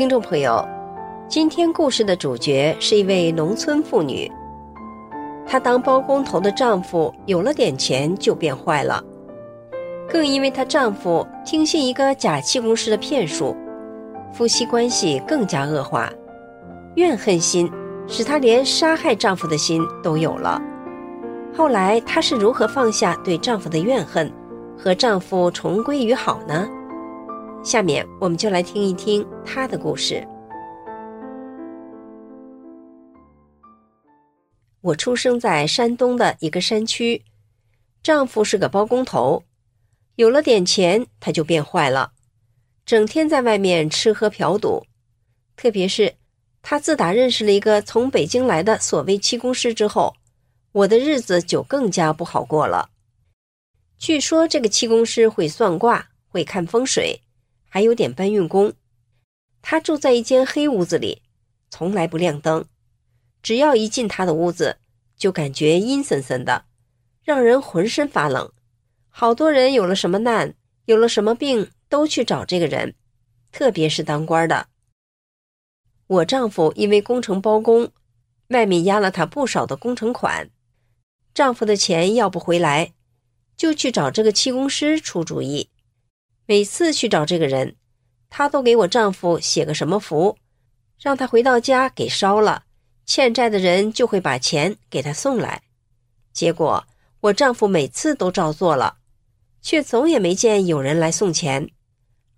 听众朋友，今天故事的主角是一位农村妇女。她当包工头的丈夫有了点钱就变坏了，更因为她丈夫听信一个假气功师的骗术，夫妻关系更加恶化，怨恨心使她连杀害丈夫的心都有了。后来她是如何放下对丈夫的怨恨，和丈夫重归于好呢？下面我们就来听一听她的故事。我出生在山东的一个山区，丈夫是个包工头，有了点钱他就变坏了，整天在外面吃喝嫖赌。特别是他自打认识了一个从北京来的所谓气功师之后，我的日子就更加不好过了。据说这个气功师会算卦，会看风水。还有点搬运工，他住在一间黑屋子里，从来不亮灯。只要一进他的屋子，就感觉阴森森的，让人浑身发冷。好多人有了什么难，有了什么病，都去找这个人，特别是当官的。我丈夫因为工程包工，外面压了他不少的工程款，丈夫的钱要不回来，就去找这个气功师出主意。每次去找这个人，他都给我丈夫写个什么符，让他回到家给烧了，欠债的人就会把钱给他送来。结果我丈夫每次都照做了，却总也没见有人来送钱。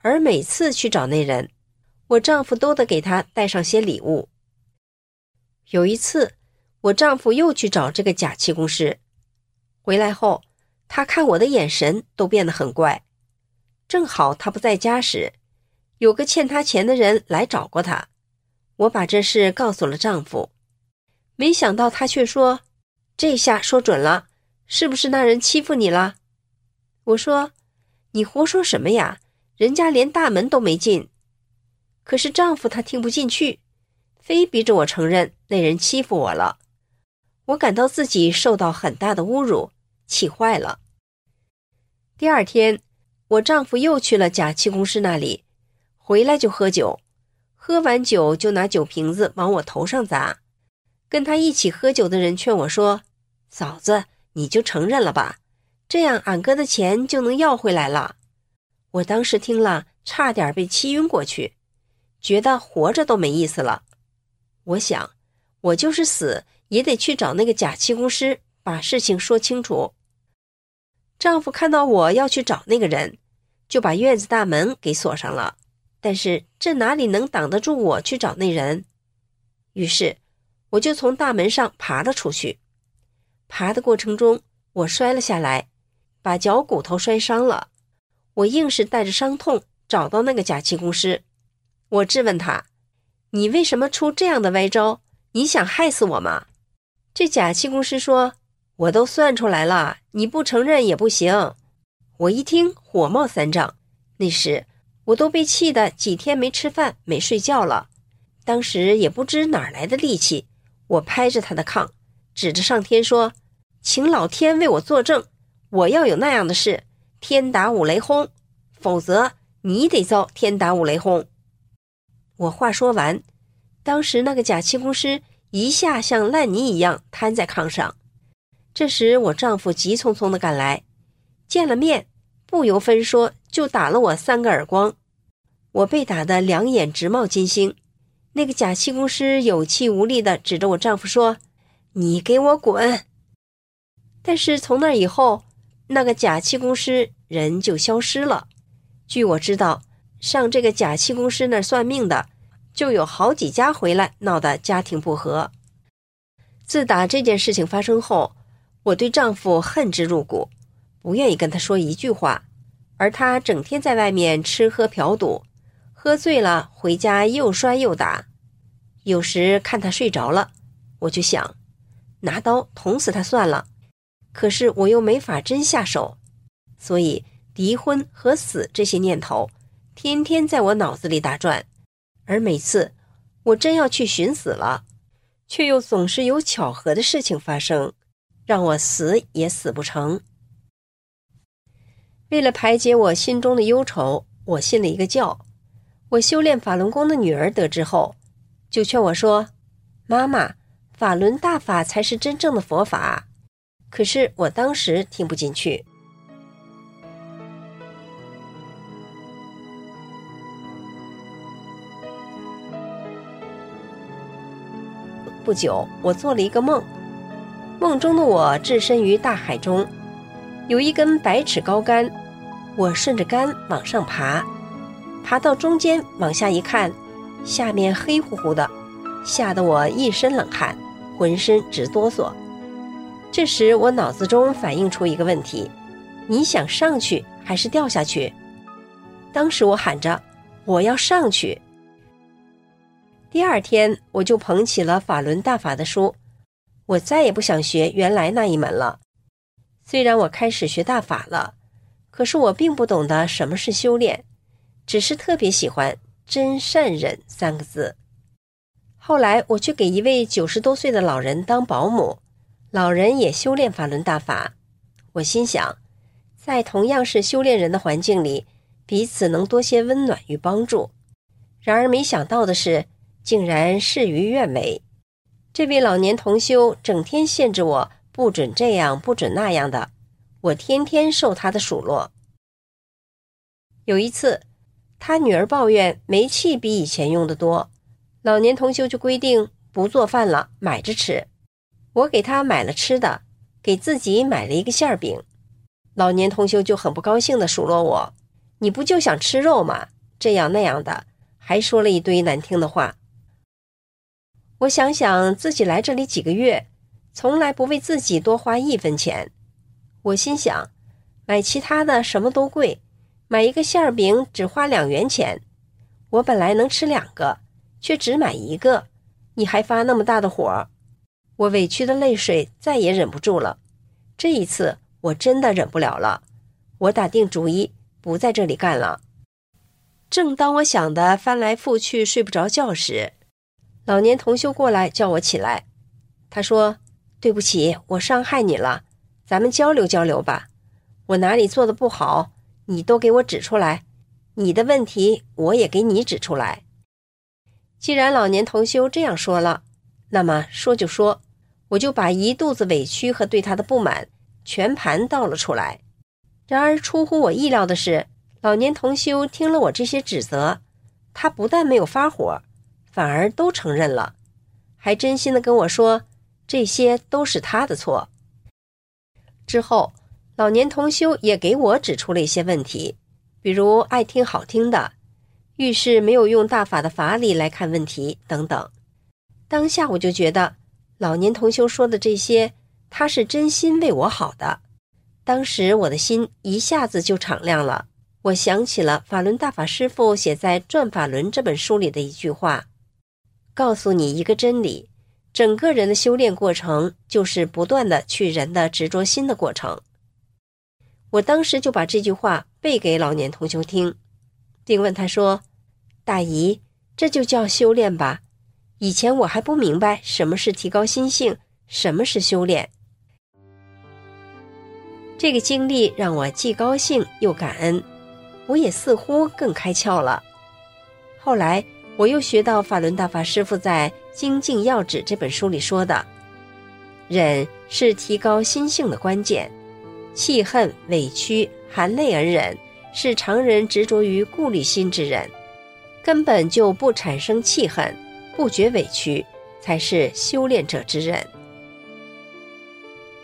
而每次去找那人，我丈夫都得给他带上些礼物。有一次，我丈夫又去找这个假气功师，回来后，他看我的眼神都变得很怪。正好他不在家时，有个欠他钱的人来找过他。我把这事告诉了丈夫，没想到他却说：“这下说准了，是不是那人欺负你了？”我说：“你胡说什么呀？人家连大门都没进。”可是丈夫他听不进去，非逼着我承认那人欺负我了。我感到自己受到很大的侮辱，气坏了。第二天。我丈夫又去了假气功师那里，回来就喝酒，喝完酒就拿酒瓶子往我头上砸。跟他一起喝酒的人劝我说：“嫂子，你就承认了吧，这样俺哥的钱就能要回来了。”我当时听了，差点被气晕过去，觉得活着都没意思了。我想，我就是死也得去找那个假气功师，把事情说清楚。丈夫看到我要去找那个人，就把院子大门给锁上了，但是这哪里能挡得住我去找那人？于是我就从大门上爬了出去。爬的过程中，我摔了下来，把脚骨头摔伤了。我硬是带着伤痛找到那个假气功师。我质问他：“你为什么出这样的歪招？你想害死我吗？”这假气功师说：“我都算出来了，你不承认也不行。”我一听，火冒三丈。那时我都被气得几天没吃饭、没睡觉了。当时也不知哪来的力气，我拍着他的炕，指着上天说：“请老天为我作证，我要有那样的事，天打五雷轰，否则你得遭天打五雷轰。”我话说完，当时那个假气功师一下像烂泥一样瘫在炕上。这时我丈夫急匆匆的赶来，见了面。不由分说，就打了我三个耳光，我被打得两眼直冒金星。那个假气功师有气无力地指着我丈夫说：“你给我滚！”但是从那以后，那个假气功师人就消失了。据我知道，上这个假气功师那儿算命的，就有好几家回来闹得家庭不和。自打这件事情发生后，我对丈夫恨之入骨。不愿意跟他说一句话，而他整天在外面吃喝嫖赌，喝醉了回家又摔又打。有时看他睡着了，我就想拿刀捅死他算了，可是我又没法真下手，所以离婚和死这些念头天天在我脑子里打转，而每次我真要去寻死了，却又总是有巧合的事情发生，让我死也死不成。为了排解我心中的忧愁，我信了一个教。我修炼法轮功的女儿得知后，就劝我说：“妈妈，法轮大法才是真正的佛法。”可是我当时听不进去。不久，我做了一个梦，梦中的我置身于大海中，有一根百尺高杆，我顺着杆往上爬，爬到中间往下一看。下面黑乎乎的，吓得我一身冷汗，浑身直哆嗦。这时我脑子中反映出一个问题：你想上去还是掉下去？当时我喊着：“我要上去。”第二天我就捧起了法轮大法的书，我再也不想学原来那一门了。虽然我开始学大法了，可是我并不懂得什么是修炼，只是特别喜欢。真善忍三个字。后来我去给一位九十多岁的老人当保姆，老人也修炼法轮大法。我心想，在同样是修炼人的环境里，彼此能多些温暖与帮助。然而没想到的是，竟然事与愿违。这位老年同修整天限制我，不准这样，不准那样的，我天天受他的数落。有一次。他女儿抱怨煤气比以前用的多，老年同修就规定不做饭了，买着吃。我给他买了吃的，给自己买了一个馅饼。老年同修就很不高兴地数落我：“你不就想吃肉吗？这样那样的，还说了一堆难听的话。”我想想自己来这里几个月，从来不为自己多花一分钱。我心想，买其他的什么都贵。买一个馅饼只花两元钱，我本来能吃两个，却只买一个，你还发那么大的火，我委屈的泪水再也忍不住了。这一次我真的忍不了了，我打定主意不在这里干了。正当我想的翻来覆去睡不着觉时，老年同修过来叫我起来，他说：“对不起，我伤害你了，咱们交流交流吧，我哪里做的不好。”你都给我指出来，你的问题我也给你指出来。既然老年同修这样说了，那么说就说，我就把一肚子委屈和对他的不满全盘道了出来。然而出乎我意料的是，老年同修听了我这些指责，他不但没有发火，反而都承认了，还真心的跟我说这些都是他的错。之后。老年同修也给我指出了一些问题，比如爱听好听的，遇事没有用大法的法理来看问题等等。当下我就觉得，老年同修说的这些，他是真心为我好的。当时我的心一下子就敞亮了。我想起了法轮大法师父写在《转法轮》这本书里的一句话：“告诉你一个真理，整个人的修炼过程就是不断的去人的执着心的过程。”我当时就把这句话背给老年同修听，并问他说：“大姨，这就叫修炼吧？以前我还不明白什么是提高心性，什么是修炼。”这个经历让我既高兴又感恩，我也似乎更开窍了。后来我又学到法轮大法师父在《精进要旨》这本书里说的：“忍是提高心性的关键。”气恨、委屈、含泪而忍，是常人执着于顾虑心之人，根本就不产生气恨，不觉委屈，才是修炼者之忍。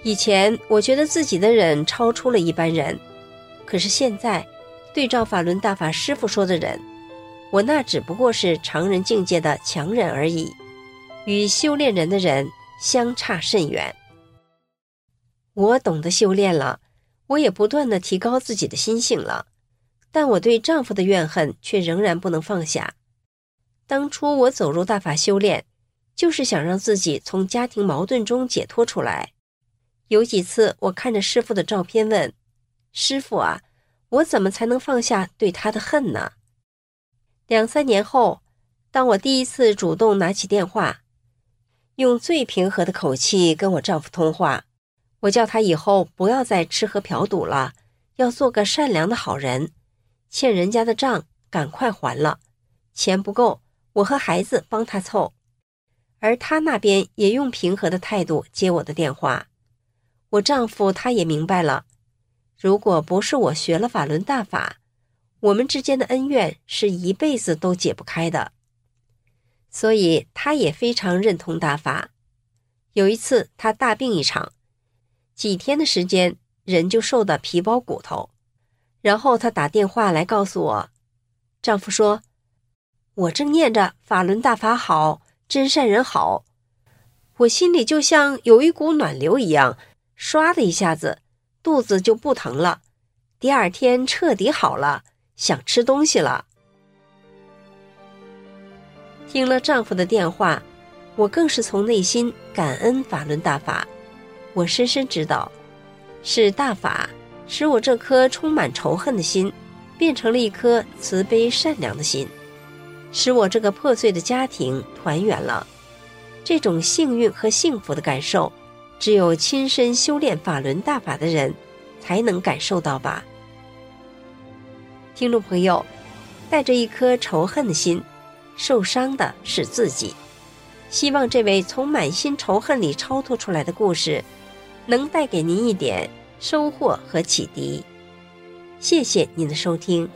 以前我觉得自己的忍超出了一般人，可是现在，对照法轮大法师父说的忍，我那只不过是常人境界的强忍而已，与修炼人的人相差甚远。我懂得修炼了，我也不断的提高自己的心性了。但我对丈夫的怨恨却仍然不能放下。当初我走入大法修炼，就是想让自己从家庭矛盾中解脱出来。有几次，我看着师父的照片问：“师父啊，我怎么才能放下对他的恨呢？”两三年后，当我第一次主动拿起电话，用最平和的口气跟我丈夫通话，我叫他以后不要再吃喝嫖赌了，要做个善良的好人，欠人家的账赶快还了，钱不够。我和孩子帮他凑，而他那边也用平和的态度接我的电话。我丈夫他也明白了，如果不是我学了法轮大法，我们之间的恩怨是一辈子都解不开的。所以他也非常认同大法。有一次他大病一场，几天的时间人就瘦得皮包骨头，然后他打电话来告诉我，丈夫说。我正念着法轮大法好，真善人好，我心里就像有一股暖流一样，唰的一下子，肚子就不疼了。第二天彻底好了，想吃东西了。听了丈夫的电话，我更是从内心感恩法轮大法。我深深知道，是大法使我这颗充满仇恨的心，变成了一颗慈悲善良的心。使我这个破碎的家庭团圆了，这种幸运和幸福的感受，只有亲身修炼法轮大法的人才能感受到吧。听众朋友，带着一颗仇恨的心，受伤的是自己。希望这位从满心仇恨里超脱出来的故事，能带给您一点收获和启迪。谢谢您的收听。